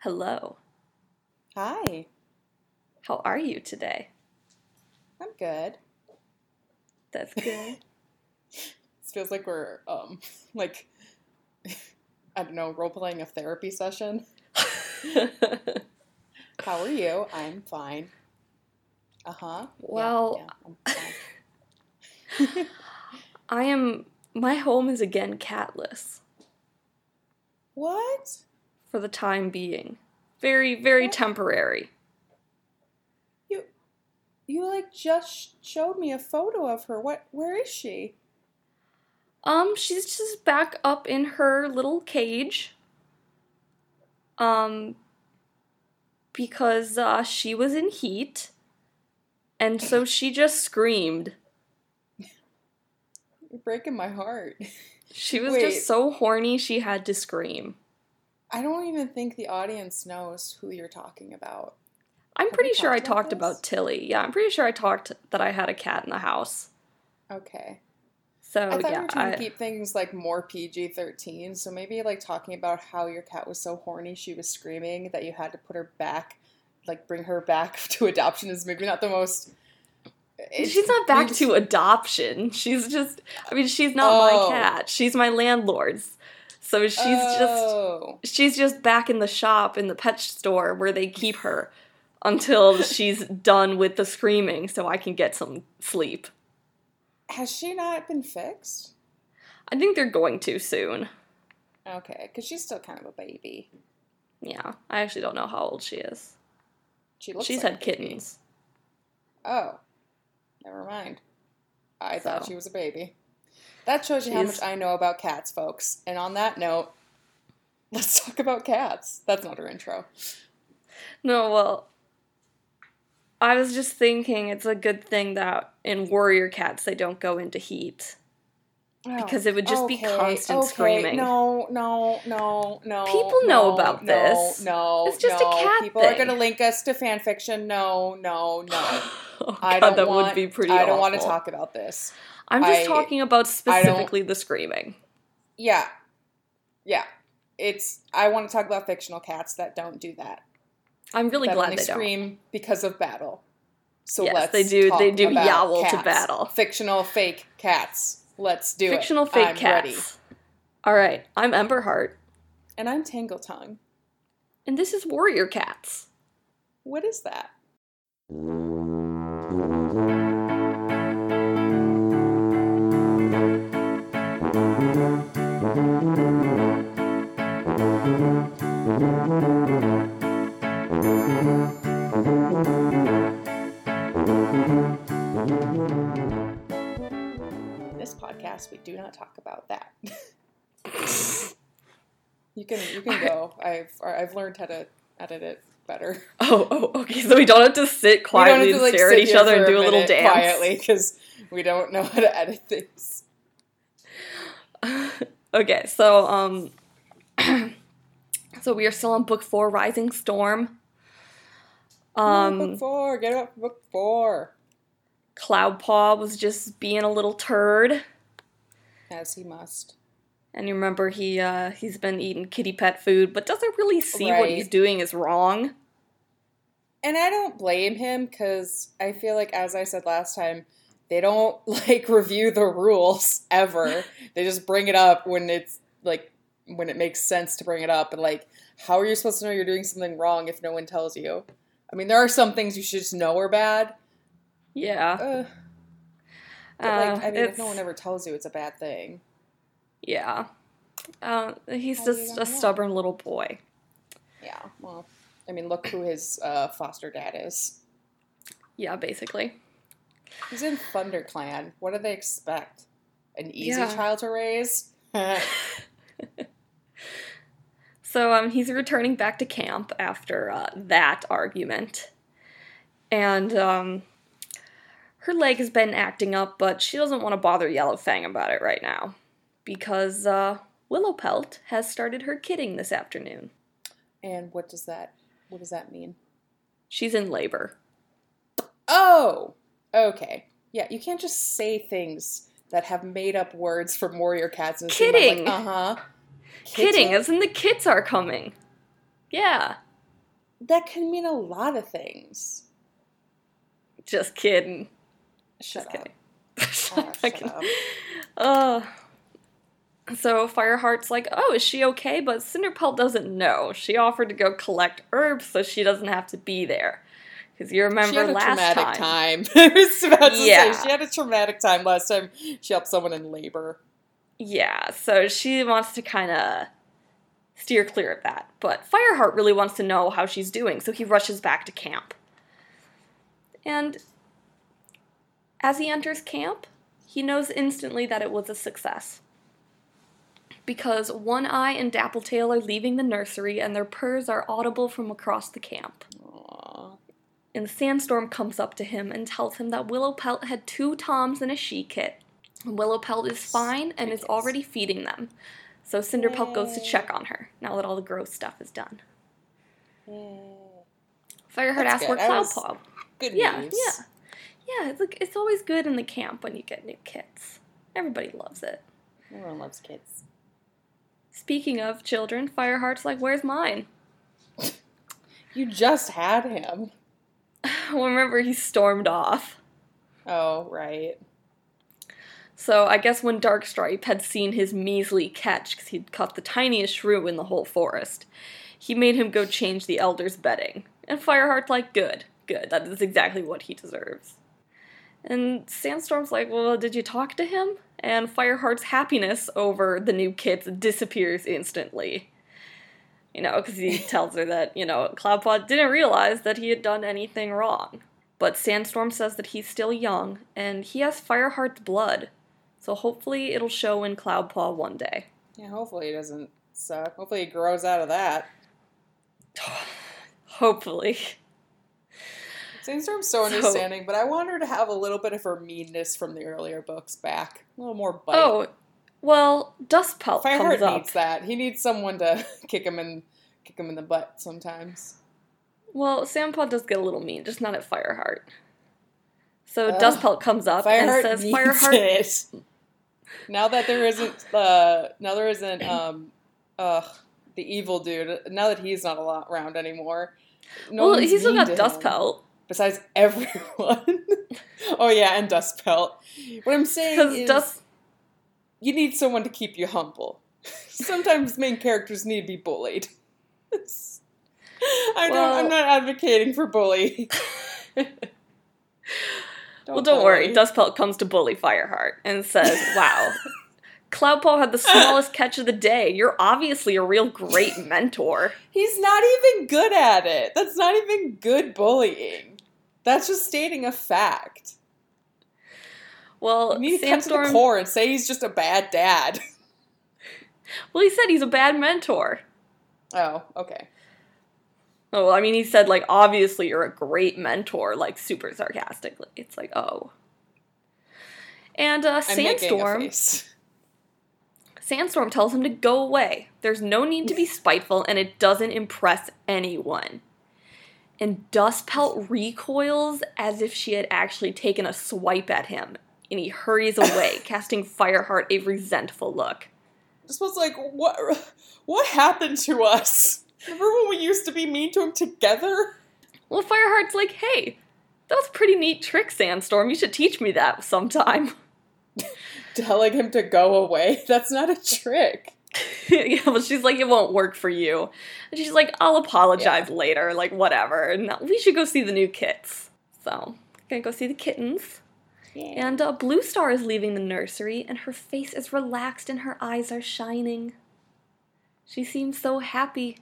Hello. Hi, How are you today? I'm good. That's good. This feels like we're um like I don't know, role playing a therapy session. How are you? I'm fine. Uh huh. Well- I'm fine. I am. My home is again catless what? For the time being. Very, very temporary. You you like just showed me a photo of her. What? Where is she? Um, she's just back up in her little cage. Um, because uh, she was in heat, and so she just screamed. You're breaking my heart. She was Wait. just so horny she had to scream. I don't even think the audience knows who you're talking about. I'm Have pretty sure I talked about this? about Tilly. Yeah, I'm pretty sure I talked that I had a cat in the house. Okay. So I thought yeah, we were trying I, to keep things like more PG thirteen, so maybe like talking about how your cat was so horny she was screaming that you had to put her back, like bring her back to adoption is maybe not the most. Eh, she's not back to adoption. She's just, I mean, she's not Oh. my cat. She's my landlord's. So she's just, Oh. she's just back in the shop in the pet store where they keep her until she's done with the screaming, so I can get some sleep. Has she not been fixed? I think they're going to soon. Okay, because she's still kind of a baby. Yeah, I actually don't know how old she is. She looks. she's like had a baby. kittens. Oh, never mind. I thought she was a baby. That shows you how much I know about cats, folks. And on that note, let's talk about cats. That's not her intro. No, well, I was just thinking it's a good thing that in warrior cats they don't go into heat. Oh, because it would just be constant screaming. No, no, no, no. People know no, about this. No, It's just a cat People are going to link us to fan fiction. No, no, no. oh, I don't that want, would be pretty. I don't want to talk about this. I'm just I- talking about specifically the screaming. Yeah, yeah. It's. I want to talk about fictional cats that don't do that. I'm really that glad only they don't. scream because of battle. So Yes, let's they do- they do yowl to battle. Fictional fake cats. Let's do it. Fictional it. fake I'm cats. ready. All right, I'm Ember Heart, And I'm Tangle Tongue. and this is Warrior Cats. What is that? This podcast, we do not talk about that. you can you can go. I've I've learned how to edit it better. Oh, oh, okay. So we don't have to sit quietly we and to, like, stare at each other and do a little dance quietly because we don't know how to edit things. okay, so um, so we are still on book four, Rising Storm. Um, book four, get up for book four. Cloudpaw was just being a little turd, As he must. and you remember he uh he's been eating kitty pet food, but doesn't really see what he's doing is wrong. And I don't blame him because I feel like, as I said last time, they don't like review the rules ever. they just bring it up when it's like when it makes sense to bring it up. And like, how are you supposed to know you're doing something wrong if no one tells you? I mean, there are some things you should just know are bad. Yeah, Uh, but uh, like, I mean, if no one ever tells you, it's a bad thing. yeah. Uh, he's How just a know? stubborn little boy. Yeah. Well, I mean, look who his uh, foster dad is. Yeah, basically. He's in Thunder Clan. What do they expect? An easy Yeah. child to raise? So um, he's returning back to camp after uh, that argument. And um, her leg has been acting up, but she doesn't want to bother Yellow Fang about it right now. Because uh, Willowpelt has started her kidding this afternoon. and what does that what does that mean? She's in labor. Oh, okay. Yeah, you can't just say things that have made up words for warrior cats and Kidding. Uh huh. Kidding, as in the kids are coming. Yeah. that can mean a lot of things. Just kidding. Shut Just up. kidding. Ah, shut up. Uh, so Fireheart's like, oh, is she okay? But Cinderpelt doesn't know. She offered to go collect herbs so she doesn't have to be there. Because you remember she had a last traumatic time. time. I was about to Yeah. say she had a traumatic time last time she helped someone in labor. Yeah, so she wants to kind of steer clear of that. But Fireheart really wants to know how she's doing, so he rushes back to camp. And as he enters camp, he knows instantly that it was a success. Because One Eye and Dappletail are leaving the nursery and their purrs are audible from across the camp. Aw. And Sandstorm comes up to him and tells him that Willowpelt had two toms and a she kit. Willowpelt is fine and is already feeding them. So Cinderpelt goes to check on her now that all the gross stuff is done. Fireheart asks where Cloudpaw. Good Yeah, news. yeah, yeah. It's like it's always good in the camp when you get new kits. Everybody loves it. Everyone loves kids. Speaking of children, Fireheart's like, "Where's mine?" You just had him. well, remember he stormed off. Oh, right. So I guess when Darkstripe had seen his measly catch, because he'd caught the tiniest shrew in the whole forest, he made him go change the elder's bedding. And Fireheart's like, good, good, that is exactly what he deserves. And Sandstorm's like, well, did you talk to him? And Fireheart's happiness over the new kits disappears instantly. You know, because he tells her that, you know, Cloudpaw didn't realize that he had done anything wrong. But Sandstorm says that he's still young, and he has Fireheart's blood. So hopefully it'll show in Cloudpaw one day. Yeah, hopefully he doesn't suck. Hopefully he grows out of that. Hopefully. Sandstorm's so So- understanding, but I want her to have a little bit of her meanness from the earlier books back. A little more bite. Oh, well, Dustpelt Fireheart comes up. needs that. He needs someone to kick him in kick him in the butt sometimes. Well, Sandpaw does get a little mean, just not at Fireheart. So Ugh. Dustpelt comes up Fireheart and says, "Fireheart, it. Now that there isn't uh now there isn't um ugh the evil dude. Now that he's not a lot around anymore. No well, he's still got to him. Dustpelt besides everyone. oh yeah, and Dustpelt. What I'm saying because is, Dust. you need someone to keep you humble. Sometimes main characters need to be bullied. I don't. Well- I'm not advocating for bullying. Well, don't worry. Dustpelt comes to bully Fireheart and says, "Wow, Cloudpaw had the smallest catch of the day. You're obviously a real great mentor." He's not even good at it. That's not even good bullying. That's just stating a fact. Well, You need to cut to the core and say he's just a bad dad. Well, he said he's a bad mentor. Oh, okay. Oh, well, I mean, he said, like, obviously you're a great mentor, like, super sarcastically. It's like, oh. And uh, I'm making a Sandstorm. Sandstorm tells him to go away. There's no need to be spiteful, and it doesn't impress anyone. And Dustpelt recoils as if she had actually taken a swipe at him, and he hurries away, casting Fireheart a resentful look. This was like, what? What happened to us? Remember when we used to be mean to him together? Well, Fireheart's like, hey, that was a pretty neat trick, Sandstorm. You should teach me that sometime. Telling him to go away. That's not a trick. yeah, but she's like, it won't work for you. And she's like, I'll apologize later, like, whatever. And we should go see the new kits. So, gonna go see the kittens. Yeah. And uh, Blue Star is leaving the nursery, and her face is relaxed and her eyes are shining. She seems so happy.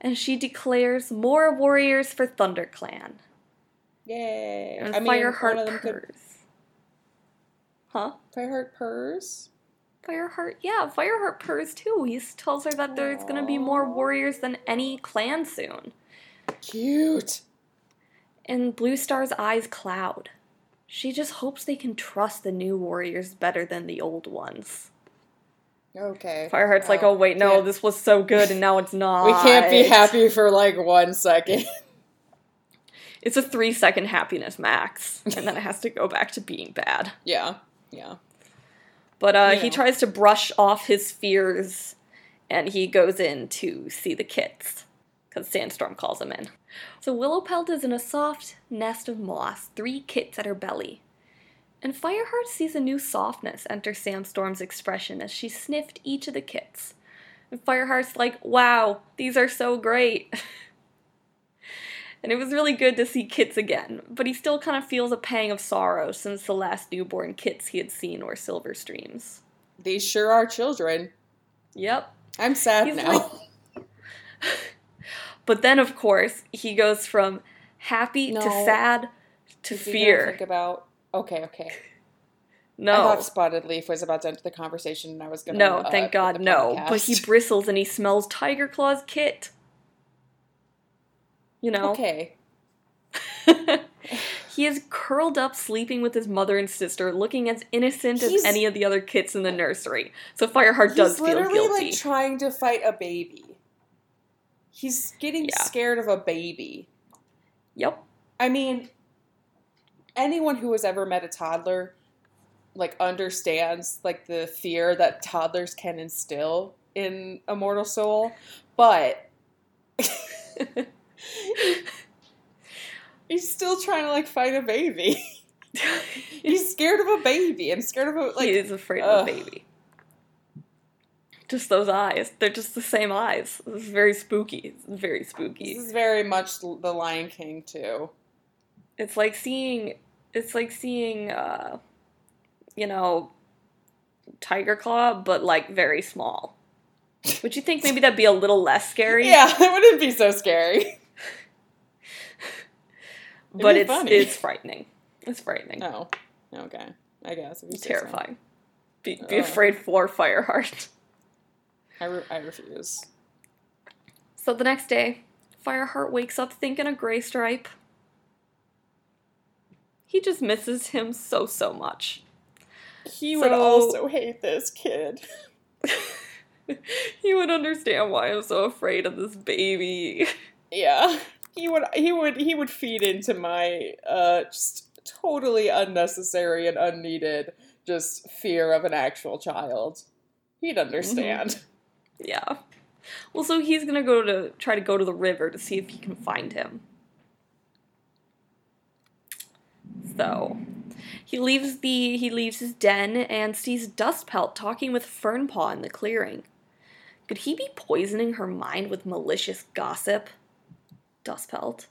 And she declares more warriors for ThunderClan. Yay. And I mean, Fireheart one of them could purrs. Huh? Fireheart purrs. Fireheart, yeah, Fireheart purrs too. He tells her that there's gonna be more warriors than any clan soon. Cute. And Blue Star's eyes cloud. She just hopes they can trust the new warriors better than the old ones. Okay. Fireheart's like, oh wait, no, can't- this was so good and now it's not. We can't be happy for like one second. It's a three second happiness max, and then it has to go back to being bad. yeah. Yeah. But uh, You he tries to brush off his fears and he goes in to see the kits because Sandstorm calls him in. So Willowpelt is in a soft nest of moss, three kits at her belly. And Fireheart sees a new softness enter Sandstorm's expression as she sniffed each of the kits. And Fireheart's like, wow, these are so great. and it was really good to see Kits again, but he still kind of feels a pang of sorrow since the last newborn Kits he had seen were Silver Streams. These sure are children. Yep. I'm sad He's now. like- But then, of course, he goes from happy to No. sad to he gonna fear. Think about. Okay, okay. No. I thought Spotted Leaf was about to enter the conversation, and I was gonna. No, uh, thank God, no. But he bristles and he smells Tiger Claw's kit. You know? Okay. he is curled up sleeping with his mother and sister, looking as innocent He's- as any of the other kits in the nursery. So Fireheart does feel literally guilty. like trying to fight a baby. He's getting Yeah. scared of a baby. yep. I mean, anyone who has ever met a toddler like understands like the fear that toddlers can instill in a mortal soul, but he's still trying to like fight a baby. he's scared of a baby I'm scared of a like he is afraid of a baby. Just those eyes. They're just the same eyes. This is very spooky. It's very spooky. this is very much the Lion King too. It's like seeing it's like seeing uh you know Tiger Claw, but like very small. Would you think maybe that'd be a little less scary? Yeah, it wouldn't be so scary. but it's funny. it's frightening. It's frightening. oh Okay. I guess. you say so. Terrifying. Be, be afraid for Fireheart. I, re- I refuse. So the next day, Fireheart wakes up thinking of Gray Stripe. He just misses him so so much. He would also hate this kid. he would understand why I'm so afraid of this baby. Yeah. He would he would he would feed into my uh just totally unnecessary and unneeded just fear of an actual child. He'd understand. Yeah. Well, so he's gonna go to try to go to the river to see if he can find him. So he leaves the he leaves his den and sees Dustpelt talking with Fernpaw in the clearing. Could he be poisoning her mind with malicious gossip? Dustpelt.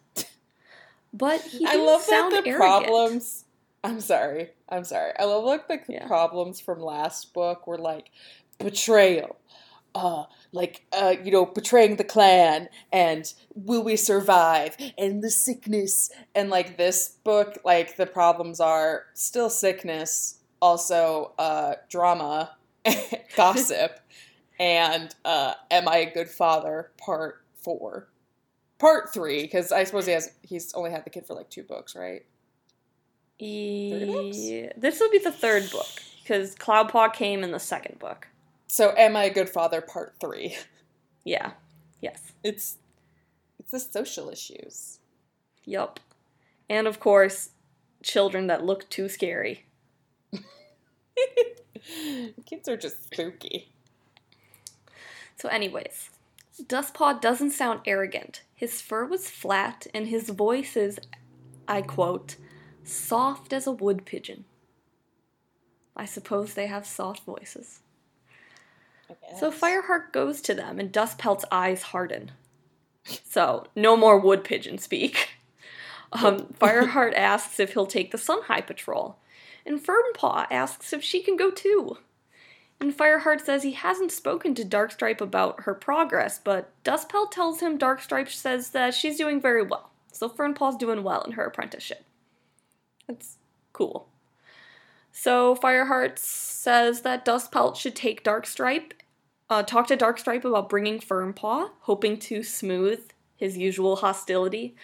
But he I love that the arrogant. problems I'm sorry. I'm sorry. I love like the Yeah. problems from last book were like betrayal. Uh like uh you know betraying the clan and will we survive and the sickness and like this book like the problems are still sickness also uh drama gossip and uh am i a good father part 4 part 3 cuz i suppose he has he's only had the kid for like two books right books? This will be the third book because Cloudpaw came in the second book. So am i a good father part 3 Yeah. Yes. it's it's the social issues Yup. And of course, children that look too scary. kids are just spooky So, anyways, Dustpaw doesn't sound arrogant. His fur was flat, and his voice is, I quote, soft as a wood pigeon. I suppose they have soft voices. So. Fireheart goes to them, and Dustpelt's eyes harden. So, no more wood pigeon speak. Um, Fireheart asks if he'll take the Sun High Patrol, and Fernpaw asks if she can go too. And Fireheart says he hasn't spoken to Darkstripe about her progress, but Dustpelt tells him Darkstripe says that she's doing very well. So Fernpaw's doing well in her apprenticeship. That's cool. So Fireheart says that Dustpelt should take Darkstripe, uh, talk to Darkstripe about bringing Fernpaw, hoping to smooth his usual hostility.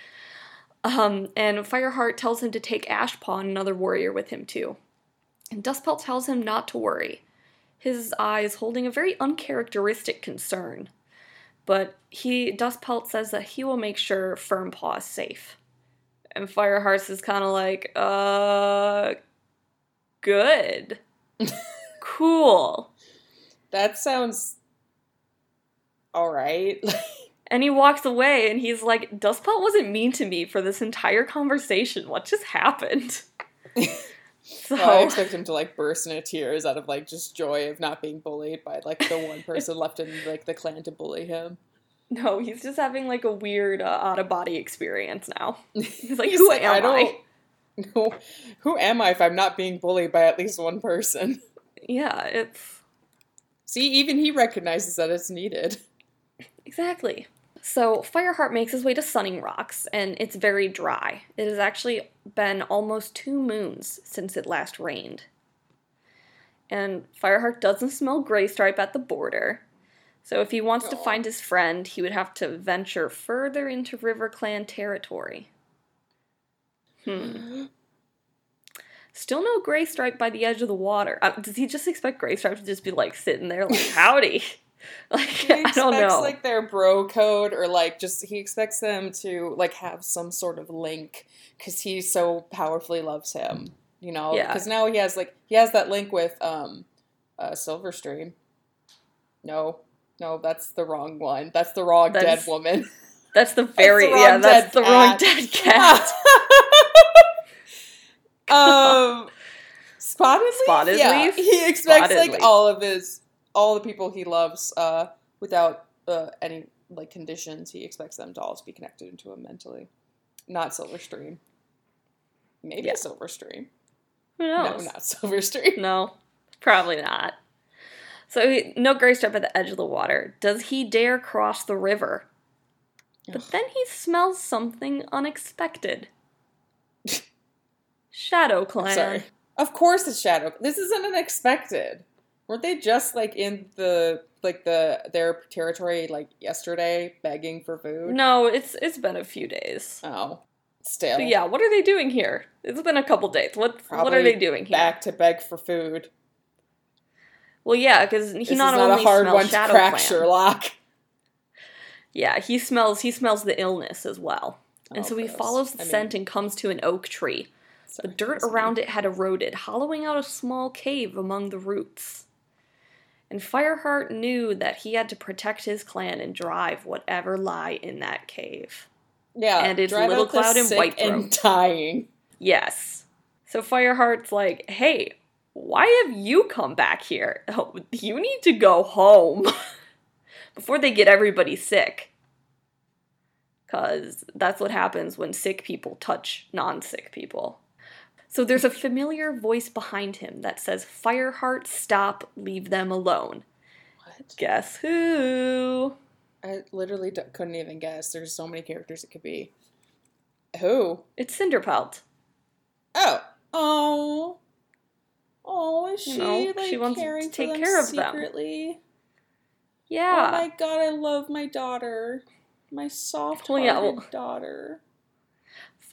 Um, and Fireheart tells him to take Ashpaw and another warrior with him too. And Dustpelt tells him not to worry, his eyes holding a very uncharacteristic concern. But he Dustpelt says that he will make sure Fernpaw is safe. And Fireheart is kind of like, uh, good, cool. that sounds all right And he walks away and he's like, Dustpelt wasn't mean to me for this entire conversation. What just happened? so Well, I expect him to like burst into tears out of like just joy of not being bullied by like the one person left in like the clan to bully him. no, he's just having like a weird uh, out of body experience now. He's like, He's who like, am I? I don't- No, who am I if I'm not being bullied by at least one person? Yeah, it's See, even he recognizes that it's needed. Exactly. So Fireheart makes his way to Sunning Rocks, and it's very dry. It has actually been almost two moons since it last rained. And Fireheart doesn't smell Greystripe at the border. So if he wants to find his friend, he would have to venture further into River Clan territory. Hmm. Still no Greystripe by the edge of the water. Uh, does he just expect Greystripe to just be like sitting there like, howdy? like, He I expects don't know. like their bro code or like just he expects them to like have some sort of link because he so powerfully loves him. You know, Yeah. because now he has like he has that link with um, uh, Silverstream. No, no, that's the wrong one. That's the wrong That's- dead woman. That's the very wrong yeah. That's the wrong dead cat. um, spotted leaf. Spotted yeah. Leaf? He expects Spotted like Leaf. all of his all the people he loves uh, without uh, any like conditions. He expects them to all be connected to him mentally. Not Silverstream. Maybe Yeah. Silverstream. Who knows? No, not Silverstream. No, probably not. So he, no Greystripe at the edge of the water. Does he dare cross the river? But Ugh. then he smells something unexpected. Shadow Clan. Sorry. Of course, it's Shadow. This isn't unexpected. Weren't they just like in the like the their territory like yesterday, begging for food? No, it's it's been a few days. Oh, still. But yeah, what are they doing here? It's been a couple days. What what are they doing here? Back to beg for food. Well, yeah, because he This not is not only a hard smells one to Shadow crack, Clan. Sherlock. Yeah, he smells he smells the illness as well. And Oh, so he gross. follows the I mean, scent and comes to an oak tree. The dirt around it had eroded, hollowing out a small cave among the roots. And Fireheart knew that he had to protect his clan and drive whatever lie in that cave. Yeah, and it's Little Cloud and White and dying. Yes. So Fireheart's like, hey, why have you come back here? Oh, you need to go home before they get everybody sick. Because that's what happens when sick people touch non sick people. So there's a familiar voice behind him that says, Fireheart, stop, leave them alone. What? Guess who? I literally d- couldn't even guess. There's so many characters it could be. Who? It's Cinderpelt. Oh. Oh. Oh, is You she know, like she wants to caring for take them care of them. secretly? Oh yeah. Oh my god, I love my daughter. My soft Well, yeah, well- daughter.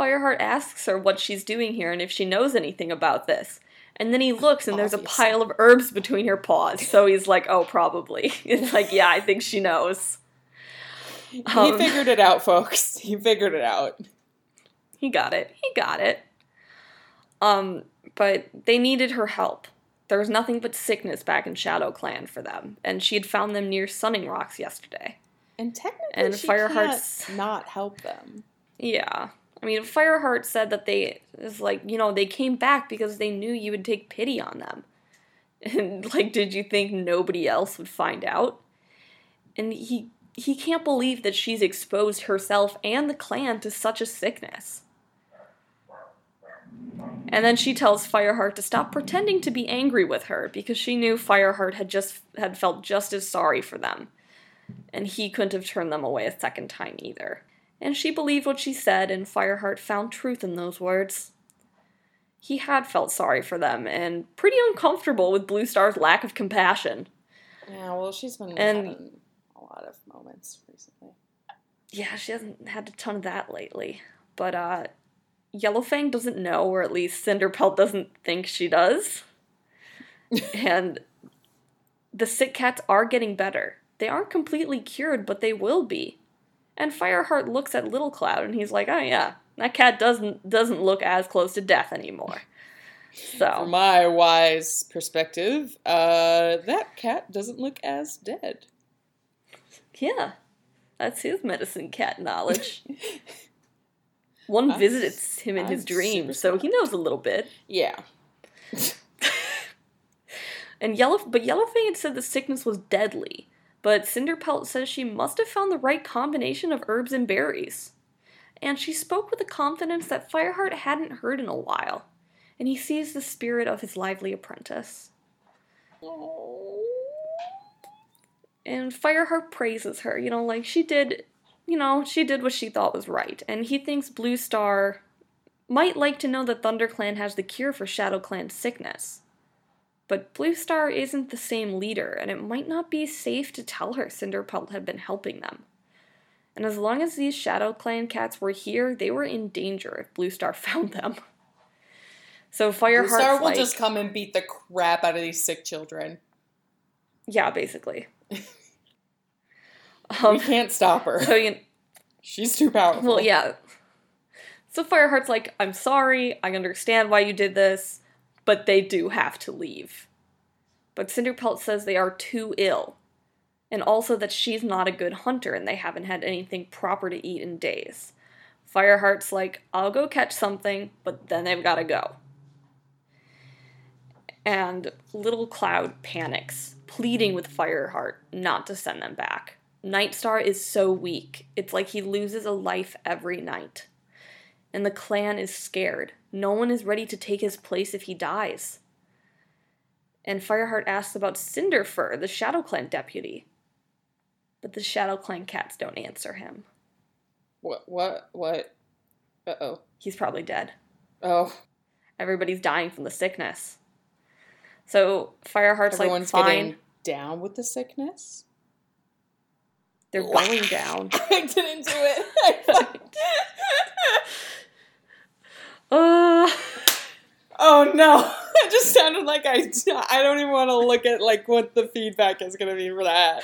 Fireheart asks her what she's doing here and if she knows anything about this. And then he looks and there's a pile of herbs between her paws. So he's like, oh, probably. It's like, yeah, I think she knows. Um, he figured it out, folks. He figured it out. He got it. He got it. Um, but they needed her help. There was nothing but sickness back in Shadow Clan for them, and she had found them near Sunning Rocks yesterday. And technically, And she Fireheart's- not help them. Yeah. I mean, Fireheart said that they is like, you know, they came back because they knew you would take pity on them. And like, did you think nobody else would find out? And he he can't believe that she's exposed herself and the clan to such a sickness. And then she tells Fireheart to stop pretending to be angry with her because she knew Fireheart had just had felt just as sorry for them. And he couldn't have turned them away a second time either and she believed what she said, and Fireheart found truth in those words. He had felt sorry for them, and pretty uncomfortable with Blue Star's lack of compassion. Yeah, well, she's been And- having a lot of moments recently. Yeah, she hasn't had a ton of that lately. But, uh, Yellowfang doesn't know, or at least Cinderpelt doesn't think she does. and the sick cats are getting better. They aren't completely cured, but they will be. And Fireheart looks at Little Cloud and he's like, "Oh yeah, that cat doesn't doesn't look as close to death anymore." From So my wise perspective, uh, that cat doesn't look as dead. yeah, That's his medicine cat knowledge. One I'm visits him in I'm his dreams, so he knows a little bit. Yeah. And Yellow, but Yellowfang had said the sickness was deadly. But Cinderpelt says she must have found the right combination of herbs and berries. And she spoke with a confidence that Fireheart hadn't heard in a while. And he sees the spirit of his lively apprentice. And Fireheart praises her, you know, like she did, you know, she did what she thought was right. And he thinks Blue Star might like to know that ThunderClan has the cure for ShadowClan's sickness. But Blue Star isn't the same leader, and it might not be safe to tell her Cinderpelt had been helping them. And as long as these Shadow Clan cats were here, they were in danger if Blue Star found them. So Fireheart's Star will like, just come and beat the crap out of these sick children. yeah, basically. we um, can't stop her. so you, She's too powerful. Well, yeah. So Fireheart's like, I'm sorry, I understand why you did this, but they do have to leave. But Cinderpelt says they are too ill, and also that she's not a good hunter and they haven't had anything proper to eat in days. Fireheart's like, I'll go catch something, but then they've gotta go. And Little Cloud panics, pleading with Fireheart not to send them back. Nightstar is so weak, it's like he loses a life every night. And the clan is scared. No one is ready to take his place if he dies. And Fireheart asks about Cinderfur, the Shadow Clan deputy. But the Shadow Clan cats don't answer him. What? What? What? Uh oh. He's probably dead. Oh, Everybody's dying from the sickness. So Fireheart's everyone's like, fine. getting down with the sickness. They're going down. I didn't do it. Uh, oh no! It just sounded like I. I don't even want to look at like what the feedback is going to be for that.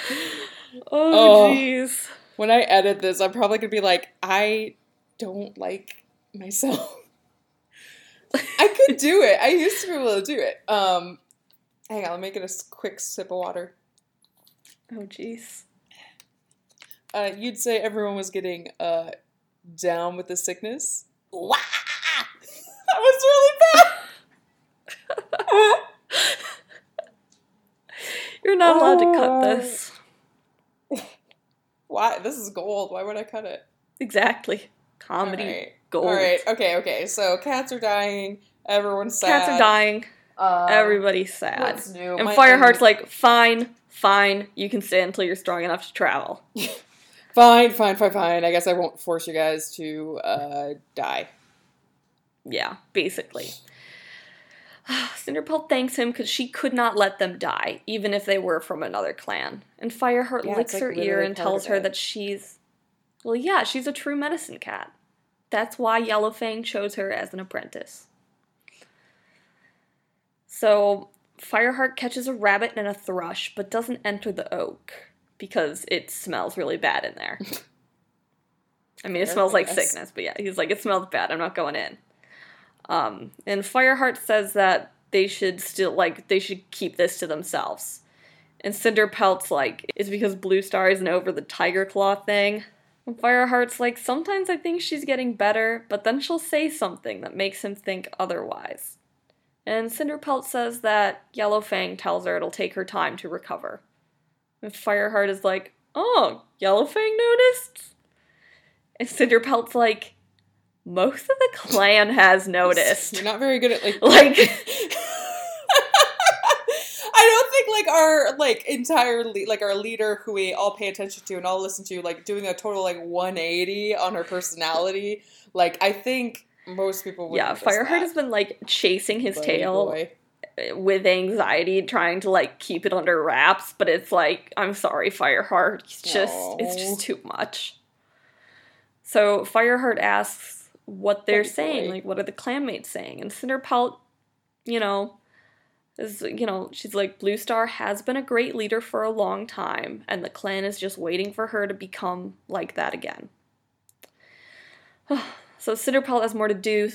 oh, Oh. jeez. When I edit this, I'm probably going to be like, I don't like myself. I could do it. I used to be able to do it. Um, hang on, let me get a quick sip of water. Oh, jeez. Uh, you'd say everyone was getting uh, down with the sickness. Wah! That was really bad. You're not allowed to cut Oh. this. Why? This is gold. Why would I cut it? Exactly. Comedy Alright. gold. All right. Okay. Okay. So cats are dying. Everyone's sad. Cats are dying. Um, Everybody's sad. What's new? And My- Fireheart's like, fine, fine, you can stay until you're strong enough to travel. Fine, fine, fine, fine. I guess I won't force you guys to uh, die. Yeah, basically. Cinderpelt thanks him because she could not let them die, even if they were from another clan. And Fireheart Yeah, licks like, her ear and tells her that she's. Well, yeah, she's a true medicine cat. That's why Yellowfang chose her as an apprentice. So, Fireheart catches a rabbit and a thrush, but doesn't enter the oak because it smells really bad in there. I mean, it smells like sickness, but yeah, he's like, it smells bad. I'm not going in. Um, and Fireheart says that they should still like they should keep this to themselves. And Cinderpelt's like, it's because Blue Star isn't over the tiger claw thing. And Fireheart's like, sometimes I think she's getting better, but then she'll say something that makes him think otherwise. And Cinderpelt says that Yellowfang tells her it'll take her time to recover. And Fireheart is like, oh, Yellowfang noticed? And Cinderpelt's like, most of the clan has noticed. You're not very good at like. Like- I don't think like our like entire le- like our leader who we all pay attention to and all listen to like doing a total like 180 on her personality. Like I think most people would. yeah, Fireheart has been like chasing his tail with anxiety, trying to like keep it under wraps, but it's like, I'm sorry, Fireheart. It's just it's just too much. So Fireheart asks what they're saying, like what are the clanmates saying? And Cinderpelt, you know, is you know, she's like, Blue Star has been a great leader for a long time, and the clan is just waiting for her to become like that again. so Cinderpelt has more to do.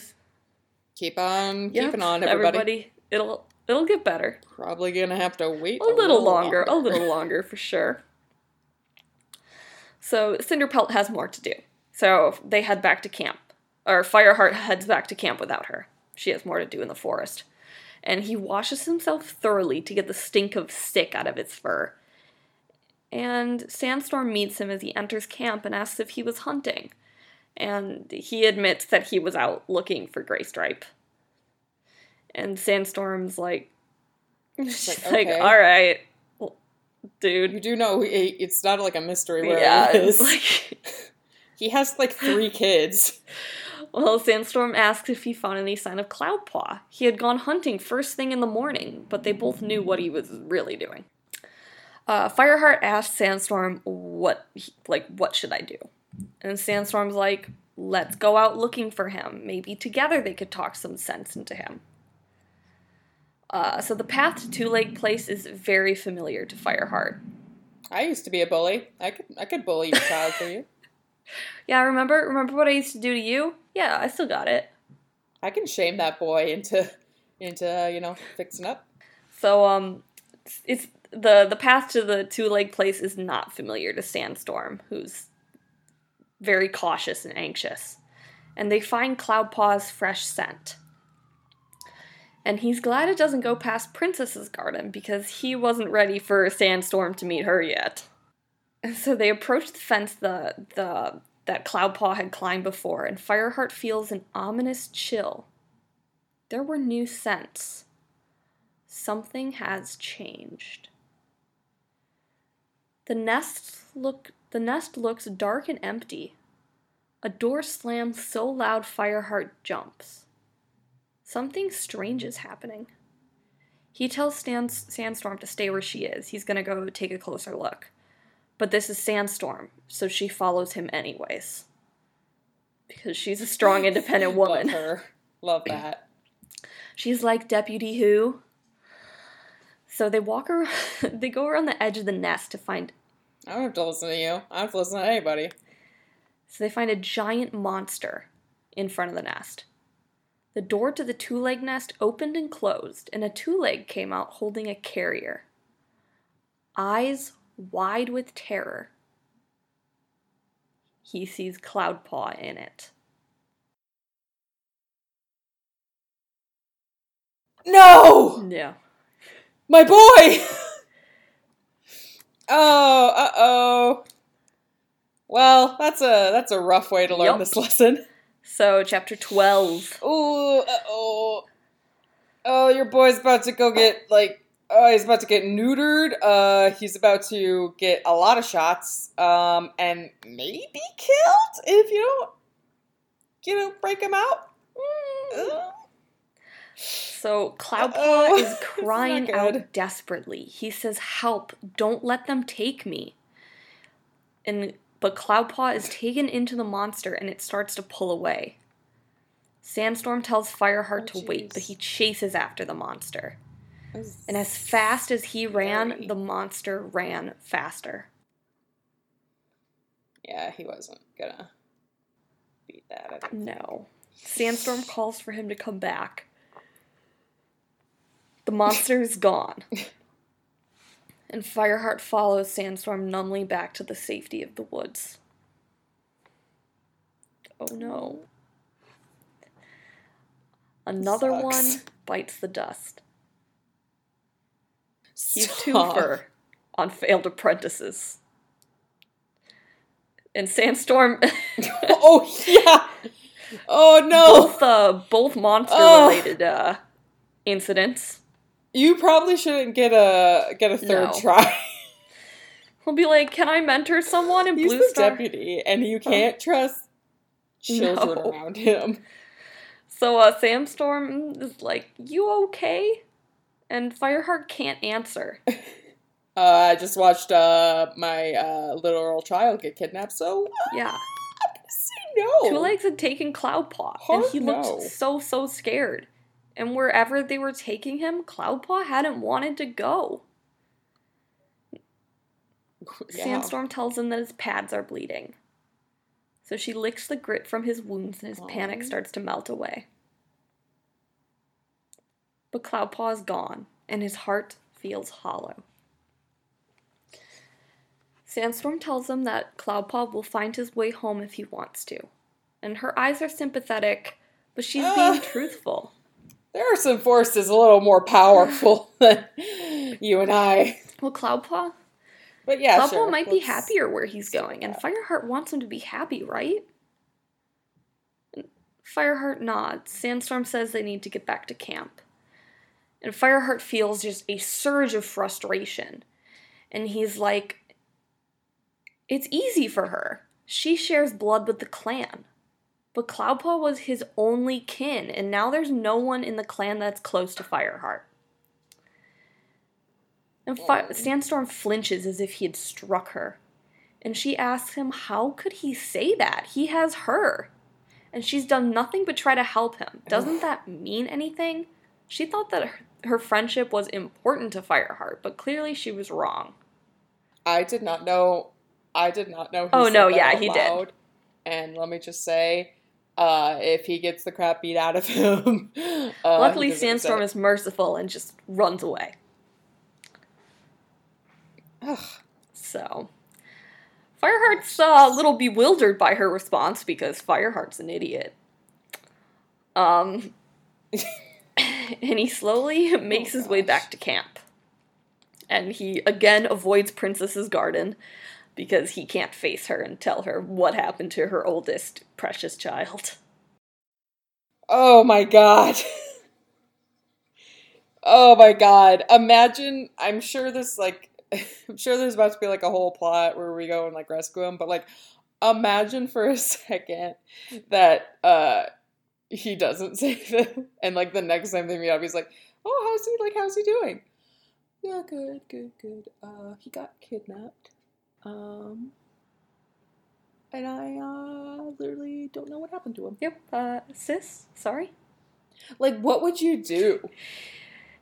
Keep on Yep, keeping on, everybody. It'll it'll get better. Probably gonna have to wait A little longer, a little longer for sure. So Cinderpelt has more to do. So they head back to camp. Or Fireheart heads back to camp without her. She has more to do in the forest. And he washes himself thoroughly to get the stink of stick out of his fur. And Sandstorm meets him as he enters camp and asks if he was hunting. And he admits that he was out looking for Graystripe. And Sandstorm's like, she's like, okay. all right, well, dude. You do know it's not like a mystery where yeah, he is. like, he has like three kids. Well, Sandstorm asks if he found any sign of Cloudpaw. He had gone hunting first thing in the morning, but they both knew what he was really doing. Uh, Fireheart asked Sandstorm what, like, what should I do? And Sandstorm's like, let's go out looking for him. Maybe together they could talk some sense into him. Uh, so the path to Two Leg Place is very familiar to Fireheart. I used to be a bully. I could I could bully your child for you. Yeah, remember remember what I used to do to you? Yeah, I still got it. I can shame that boy into into you know fixing up. So um it's the the path to the two leg place is not familiar to Sandstorm, who's very cautious and anxious. And they find Cloudpaw's fresh scent. And he's glad it doesn't go past Princess's garden because he wasn't ready for Sandstorm to meet her yet. So they approach the fence the the that Cloudpaw had climbed before, and Fireheart feels an ominous chill. There were new scents. Something has changed. The nest look the nest looks dark and empty. A door slams so loud Fireheart jumps. Something strange is happening. He tells Stan- Sandstorm to stay where she is. He's gonna go take a closer look. But this is Sandstorm, so she follows him anyways. Because she's a strong, independent woman. Love her. Love that. She's like Deputy Who. So they walk around, they go around the edge of the nest to find, I don't have to listen to you. I don't have to listen to anybody. so they find a giant monster in front of the nest. The door to the two leg nest opened and closed, and a two leg came out holding a carrier. Eyes wide with terror. He sees Cloudpaw in it. No, Yeah. my boy. oh, uh oh. Well, that's a that's a rough way to learn Yup. this lesson. So, chapter 12. Ooh, oh. Oh, your boy's about to go get like oh, he's about to get neutered. Uh he's about to get a lot of shots. Um and maybe killed if you don't you know, break him out. So Cloudpaw is This is not crying out desperately. He says, "Help! Don't let them take me." And but Cloudpaw is taken into the monster and it starts to pull away. Sandstorm tells Fireheart Oh, to wait, but he chases after the monster. And as fast as he ran, the monster ran faster. Yeah, he wasn't gonna beat that. No. Sandstorm calls for him to come back. The monster is gone. And Fireheart follows Sandstorm numbly back to the safety of the woods. Oh no. Another Sucks. one bites the dust. Twofer on failed apprentices. And Sandstorm oh yeah. Oh no. both uh both monster Oh. related uh incidents. You probably shouldn't get a get a third No. try. He'll be like, "Can I mentor someone in He's Blue the Star?" deputy, and you can't trust children No. around him. So uh, Sandstorm is like, "You okay?" And Fireheart can't answer. Uh, I just watched uh, my uh, literal child get kidnapped, so Yeah, no. Two Legs had taken Cloudpaw, and he looked so so scared. And wherever they were taking him, Cloudpaw hadn't wanted to go. Yeah. Sandstorm tells him that his pads are bleeding. So she licks the grit from his wounds and his panic starts to melt away. But Cloudpaw is gone, and his heart feels hollow. Sandstorm tells him that Cloudpaw will find his way home if he wants to. And her eyes are sympathetic, but she's Ah. being truthful. There are some forces a little more powerful than you and I. Well, Cloudpaw? But yeah, Cloudpaw sure. might be let's- happier where he's going, and Fireheart wants him to be happy, right? Fireheart nods. Sandstorm says they need to get back to camp. And Fireheart feels just a surge of frustration. And he's like, It's easy for her. She shares blood with the clan. But Cloudpaw was his only kin, and now there's no one in the clan that's close to Fireheart. And Fi- Mm. Sandstorm flinches as if he had struck her. And she asks him, How could he say that? He has her. And she's done nothing but try to help him. Doesn't that mean anything? She thought that her, friendship was important to Fireheart, but clearly she was wrong. I did not know. I did not know. He Oh, no, yeah, he did. And let me just say, uh, if he gets the crap beat out of him, uh, Luckily, Sandstorm is merciful and just runs away. Ugh. So, Fireheart's uh, a little bewildered by her response because Fireheart's an idiot. Um, and he slowly makes his way back to camp. And he again avoids Princess's garden because he can't face her and tell her what happened to her oldest precious child. Oh my god. oh my god. Imagine, I'm sure this, like, I'm sure there's about to be, like, a whole plot where we go and, like, rescue him, but, like, imagine for a second that, uh, he doesn't save him, and, like, the next time they meet up, he's like, oh, how's he, like, how's he doing? Yeah, good, good, good. Uh, he got kidnapped. Um, and I, uh, literally don't know what happened to him. Yep, uh, sis, sorry. Like, what would you do?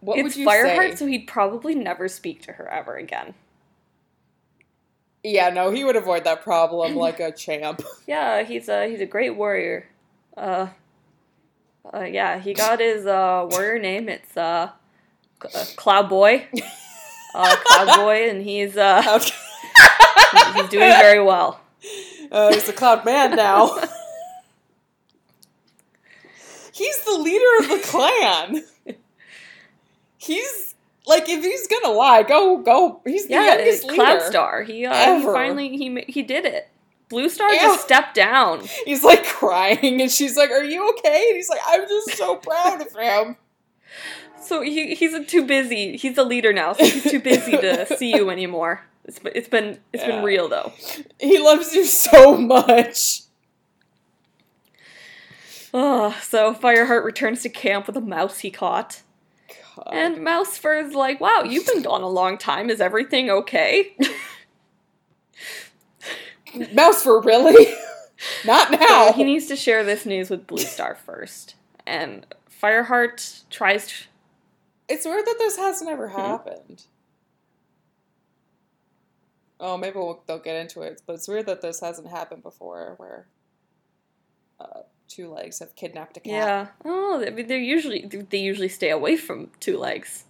What it's would you Fireheart, say? so he'd probably never speak to her ever again. Yeah, no, he would avoid that problem like a champ. Yeah, he's a he's a great warrior. Uh, uh yeah, he got his uh warrior name. It's uh, uh Cloud Boy. Uh, Cloud Boy, and he's uh he's doing very well. uh, he's the cloud man now. he's the leader of the clan. He's like, if he's gonna lie, go, go. He's the Yeah, youngest leader. Cloud Star. He uh, he finally he he did it. Blue Star Yeah. just stepped down. He's like crying, and she's like, "Are you okay?" And he's like, "I'm just so proud of him." So he he's too busy. He's a leader now, so he's too busy to see you anymore. It's been it's been it's Yeah. been real though. He loves you so much. Ugh, so Fireheart returns to camp with a mouse he caught. God. And Mousefur's like, wow, you've been gone a long time. Is everything okay? Mousefur really? Not now. So he needs to share this news with Blue Star first. And Fireheart tries to. It's weird that this hasn't ever Hmm. happened. Oh, maybe we'll, they'll get into it, but it's weird that this hasn't happened before, where uh, two legs have kidnapped a cat. Yeah. Oh, I mean, they're usually they usually stay away from two legs.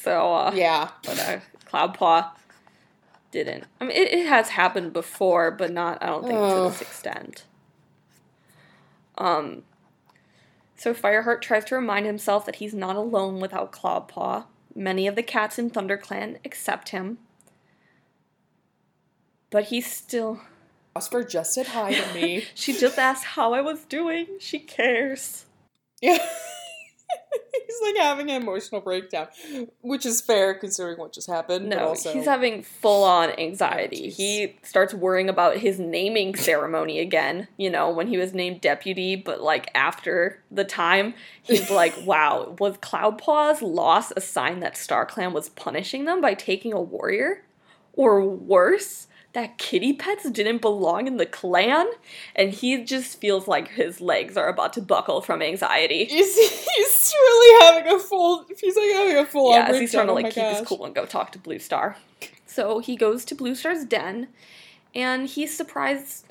So uh, Yeah. but uh, Cloudpaw didn't. I mean, it, it has happened before, but not. I don't think to this extent. Um. So Fireheart tries to remind himself that he's not alone without Cloudpaw. Many of the cats in ThunderClan accept him, but he's still. Oscar just said hi to me. She just asked how I was doing. She cares. yeah. He's like having an emotional breakdown, which is fair considering what just happened. but No, also, he's having full on anxiety. Oh, he starts worrying about his naming ceremony again, you know, when he was named deputy, but like after the time, he's like, wow, was Cloudpaw's loss a sign that StarClan was punishing them by taking a warrior? Or worse, that kitty pets didn't belong in the clan? And he just feels like his legs are about to buckle from anxiety. he's, he's really having a full. He's like having a full. yeah, as he's trying to like oh keep his cool and go talk to Blue Star. So he goes to Blue Star's den, and he's surprised.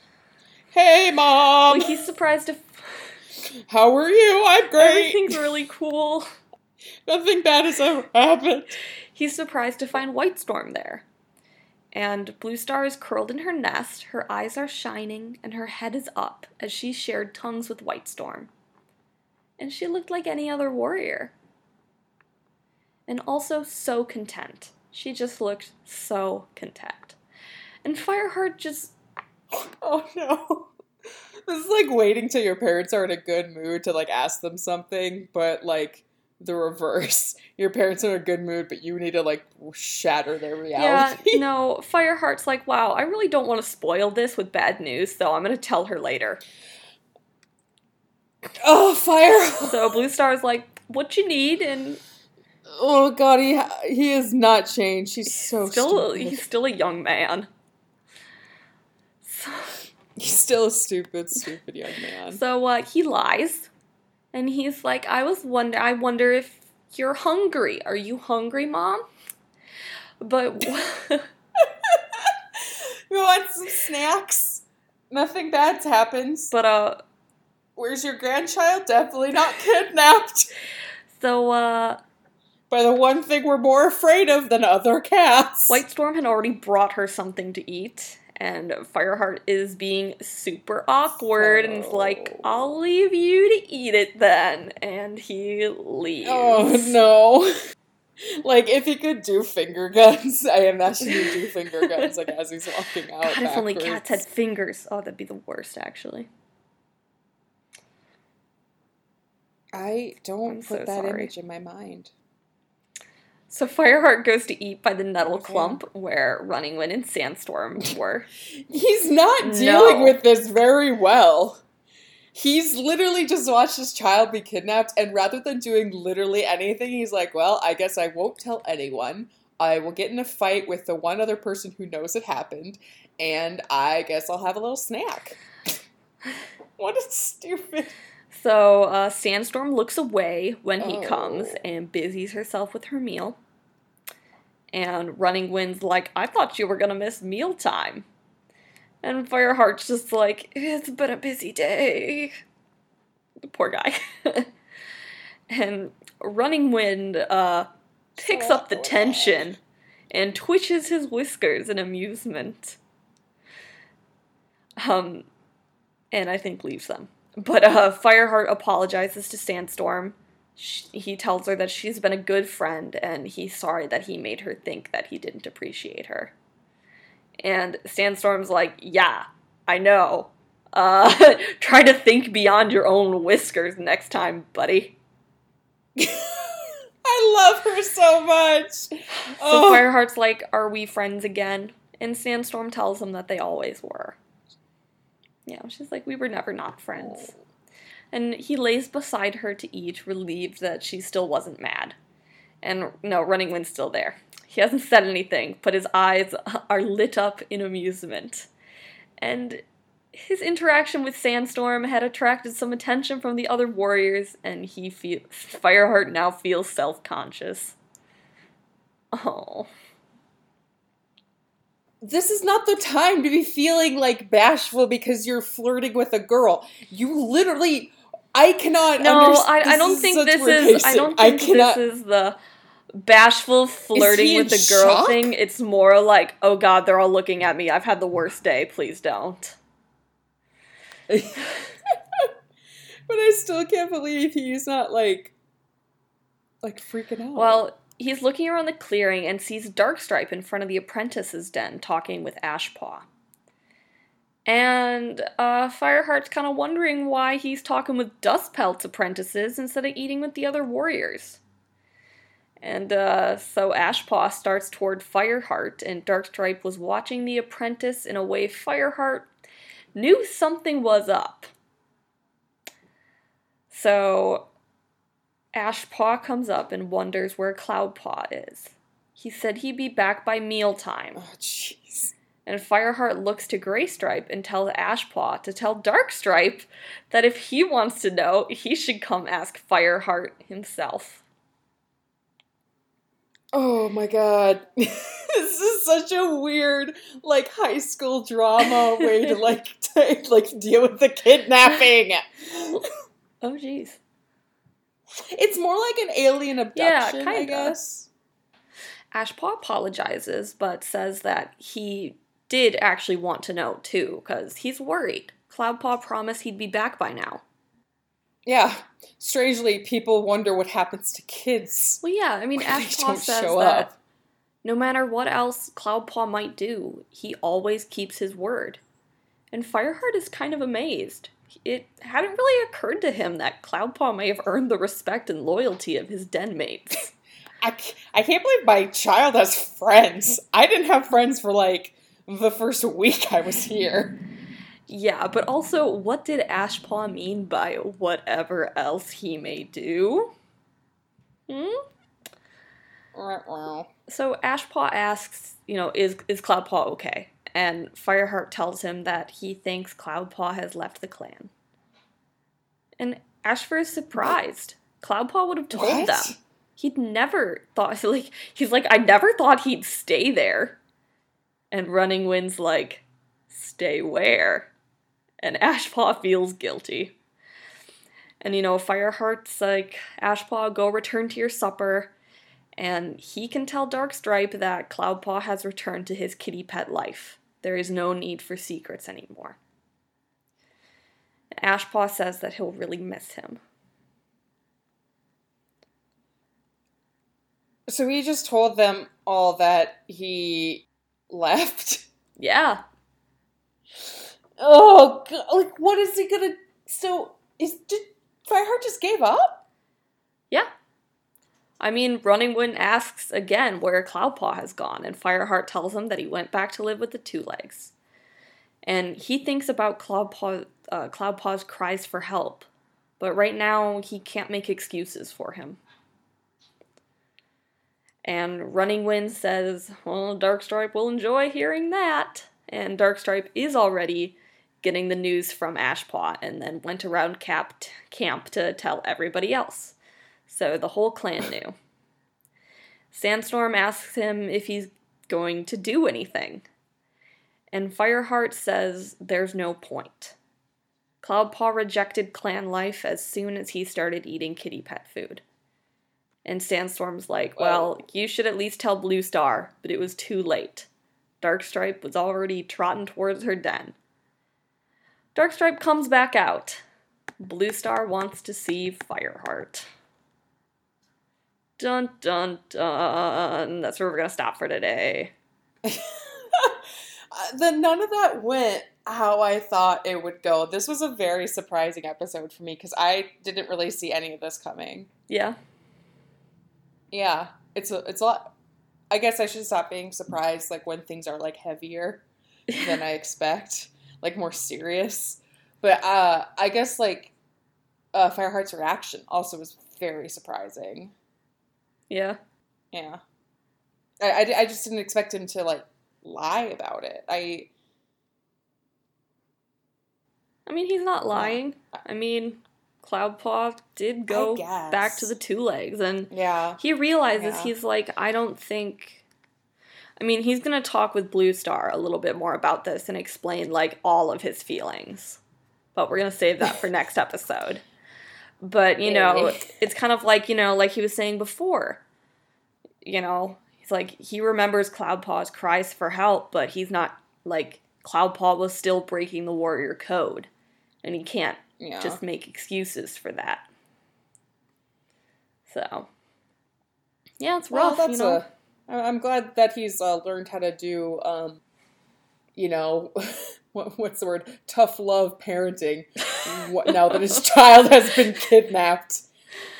Hey, mom. Like he's surprised if How are you? I'm great. everything's really cool. Nothing bad has ever happened. He's surprised to find White Storm there, And Blue Star is curled in her nest, her eyes are shining, and her head is up as she shared tongues with White Storm. And she looked like any other warrior. And also so content. She just looked so content. And Fireheart just. Oh no. This is like waiting till your parents are in a good mood to like ask them something, but like the reverse. Your parents are in a good mood, but you need to like shatter their reality. Yeah, no, Fireheart's like, wow, I really don't want to spoil this with bad news, so I'm gonna tell her later. Oh, Fire! So Blue Star is like, what you need, and Oh god, he he has not changed. He's so still stupid. he's still a young man. So, He's still a stupid, stupid young man. so uh, he lies, and he's like, I was wonder, I wonder if you're hungry. Are you hungry, mom? But you want some snacks? Nothing bad's happened. but uh, Where's your grandchild? Definitely not kidnapped. so uh, By the one thing we're more afraid of than other cats. White Storm had already brought her something to eat, and Fireheart is being super awkward and is like. I'll leave you to eat it then. And he leaves. Oh no. Like if he could do finger guns, I imagine he'd do finger guns like as he's walking out. God, if only cats had fingers. Oh, that'd be the worst, actually. I don't I'm put so that sorry. image in my mind. So Fireheart goes to eat by the nettle Okay. clump where Running Wind and Sandstorm were. He's not No. dealing with this very well. He's literally just watched his child be kidnapped, and rather than doing literally anything, he's like, Well, I guess I won't tell anyone. I will get in a fight with the one other person who knows it happened, and I guess I'll have a little snack. what a stupid. So uh, Sandstorm looks away when he Oh. comes and busies herself with her meal. And Running Wind's like, I thought you were gonna miss mealtime. And Fireheart's just like, it's been a busy day. The Poor guy. and Running Wind uh, picks up the tension and twitches his whiskers in amusement. Um, and I think leaves them. But uh, Fireheart apologizes to Sandstorm. Sh he tells her that she's been a good friend and he's sorry that he made her think that he didn't appreciate her. And Sandstorm's like, Yeah, I know. Uh, try to think beyond your own whiskers next time, buddy. I love her so much. So Oh. Fireheart's like, Are we friends again? And Sandstorm tells him that they always were. Yeah, she's like, We were never not friends. Oh. And he lays beside her to eat, relieved that she still wasn't mad. And no, Running Wind's still there. He hasn't said anything, but his eyes are lit up in amusement. And his interaction with Sandstorm had attracted some attention from the other warriors, and he feels Fireheart now feels self-conscious. Oh. This is not the time to be feeling like bashful because you're flirting with a girl. You literally, I cannot. No, I, I don't think this is. I don't think cannot. this is the bashful flirting with the girl shock? thing. It's more like, oh god, they're all looking at me. I've had the worst day. Please don't. but I still can't believe he's not like, like freaking out. Well, he's looking around the clearing and sees Darkstripe in front of the apprentice's den talking with Ashpaw. And uh, Fireheart's kind of wondering why he's talking with Dustpelt's apprentices instead of eating with the other warriors. And uh, so Ashpaw starts toward Fireheart, and Darkstripe was watching the apprentice in a way Fireheart knew something was up. So Ashpaw comes up and wonders where Cloudpaw is. He said he'd be back by mealtime. oh jeez. And Fireheart looks to Graystripe and tells Ashpaw to tell Darkstripe that if he wants to know, he should come ask Fireheart himself. Oh my god. this is such a weird, like high school drama way to like to, like deal with the kidnapping. Oh, jeez. It's more like an alien abduction, I kinda. guess. Ashpaw apologizes, but says that he did actually want to know too, because he's worried. Cloudpaw promised he'd be back by now. Yeah. Strangely, people wonder what happens to kids. Well, yeah, I mean, Ashpaw says that up. no matter what else Cloudpaw might do, he always keeps his word. And Fireheart is kind of amazed. It hadn't really occurred to him that Cloudpaw may have earned the respect and loyalty of his den mates. I, I can't believe my child has friends. I didn't have friends for like the first week I was here. Yeah, but also, what did Ashpaw mean by whatever else he may do? Hmm? So Ashpaw asks, you know, is is Cloudpaw okay? And Fireheart tells him that he thinks Cloudpaw has left the clan. And Ashfur is surprised. Cloudpaw would have told What? them. He'd never thought like he's like, I never thought he'd stay there. And Running Wind's like, stay where? And Ashpaw feels guilty. And you know, Fireheart's like, Ashpaw, go return to your supper and he can tell Darkstripe that Cloudpaw has returned to his kitty pet life. There is no need for secrets anymore. Ashpaw says that he'll really miss him. So he just told them all that he left. Yeah. Oh, God. like what is he gonna? So is did Fireheart just gave up? Yeah. I mean, Running Wind asks again where Cloudpaw has gone, and Fireheart tells him that he went back to live with the Two Legs. And he thinks about Cloudpaw, uh, Cloudpaw's cries for help, but right now he can't make excuses for him. And Running Wind says, well, Darkstripe will enjoy hearing that. And Darkstripe is already getting the news from Ashpaw and then went around cap- camp to tell everybody else. So the whole clan knew. Sandstorm asks him if he's going to do anything. And Fireheart says there's no point. Cloudpaw rejected clan life as soon as he started eating kitty pet food. And Sandstorm's like, well, you should at least tell Blue Star, but it was too late. Darkstripe was already trotting towards her den. Darkstripe comes back out. Blue Star wants to see Fireheart. Dun dun dun. That's where we're gonna stop for today. Uh, then none of that went how I thought it would go. This was a very surprising episode for me because I didn't really see any of this coming. Yeah. Yeah, it's a it's a lot. I guess I should stop being surprised like when things are like heavier than I expect, like more serious. But uh I guess like uh Fireheart's reaction also was very surprising. Yeah. Yeah. I, I, I just didn't expect him to like lie about it. I I mean, he's not lying. I mean, Cloudpaw did go back to the two legs, and yeah. he realizes Yeah. he's like, I don't think. I mean, he's gonna talk with Blue Star a little bit more about this and explain like all of his feelings, but we're gonna save that for next episode. But you know, it's kind of like you know, like he was saying before. You know, he's like he remembers Cloudpaw's cries for help, but he's not like Cloudpaw was still breaking the warrior code, and he can't Yeah. just make excuses for that. So, yeah, it's well, rough. that's you know, a. I'm glad that he's uh, learned how to do, um, you know, what, what's the word? Tough love parenting. what, now that his child has been kidnapped,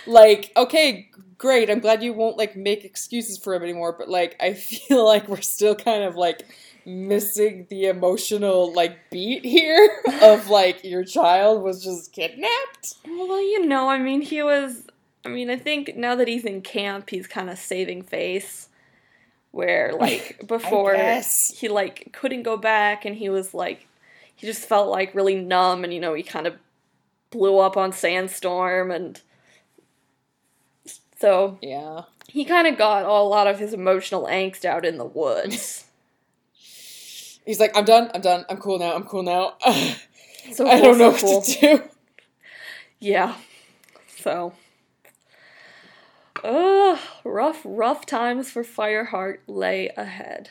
like, okay, great. I'm glad you won't like make excuses for him anymore. But like, I feel like we're still kind of like missing the emotional like beat here of like your child was just kidnapped. well, you know, I mean, he was. I mean, I think now that he's in camp, he's kind of saving face. Where like before he like couldn't go back, and he was like, he just felt like really numb, and you know, he kind of blew up on Sandstorm, and so Yeah. he kind of got a lot of his emotional angst out in the woods. He's like, I'm done. I'm done. I'm cool now. I'm cool now. So I cool, don't know so what to do. Yeah. So. Ugh, rough, rough times for Fireheart lay ahead.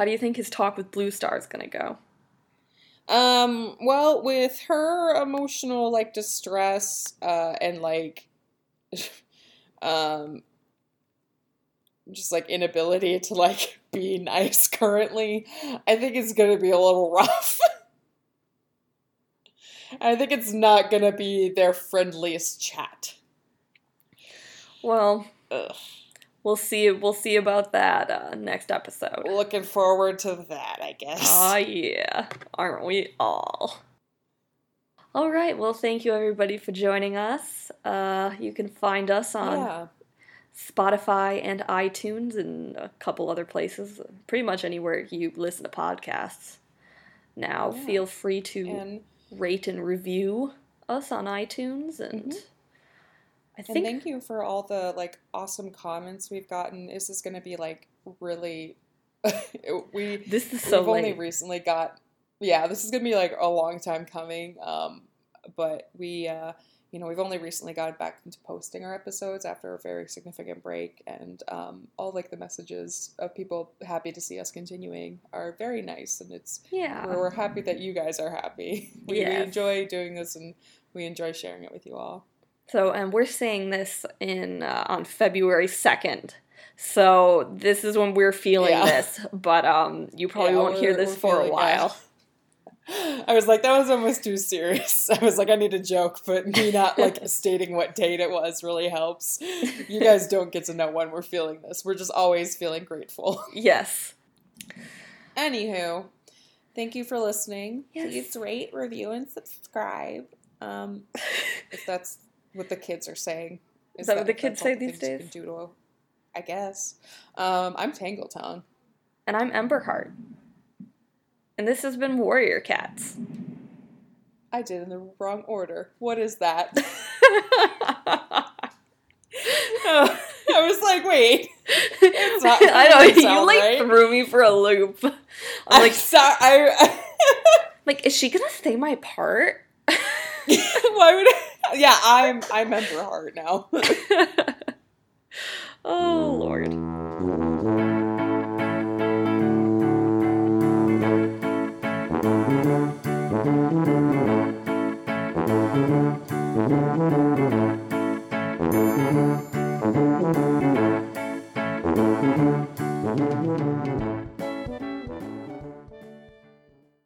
How do you think his talk with Blue Star is gonna go? Um, well, with her emotional like distress, uh, and like um just like inability to like be nice currently, I think it's gonna be a little rough. I think it's not gonna be their friendliest chat. Well, Ugh. We'll see. We'll see about that uh, next episode. Looking forward to that, I guess. Ah, yeah, aren't we all? All right. Well, thank you everybody for joining us. Uh, you can find us on yeah. Spotify and iTunes and a couple other places. Pretty much anywhere you listen to podcasts. Now, Yeah. feel free to And rate and review us on iTunes, and I And thank you for all the like awesome comments we've gotten. This is going to be like really we this is so we've only recently got yeah, this is going to be like a long time coming. Um but we uh you know, we've only recently gotten back into posting our episodes after a very significant break and um all like the messages of people happy to see us continuing are very nice and it's yeah. we're, we're happy that you guys are happy. We, we enjoy doing this and we enjoy sharing it with you all. So, and we're saying this in uh, on February second. So this is when we're feeling Yeah. this, but um, you probably Yeah, won't hear this for a while. that. I was like, that was almost too serious. I was like, I need a joke, but me not like stating what date it was really helps. You guys don't get to know when we're feeling this. We're just always feeling grateful. Yes. Anywho, thank you for listening. Yes. Please rate, review, and subscribe. Um, if that's what the kids are saying. Is that what the kids say the these days? can do to- I guess. Um, I'm Tangletown. And I'm Emberheart. And this has been Warrior Cats. I did in the wrong order. What is that? I was like, wait. It's not I know you sound like right. threw me for a loop. I'm I'm like, like, sorry. I, like, is she gonna say my part? why would? I, yeah, I'm. I'm Ember Heart now. oh lord.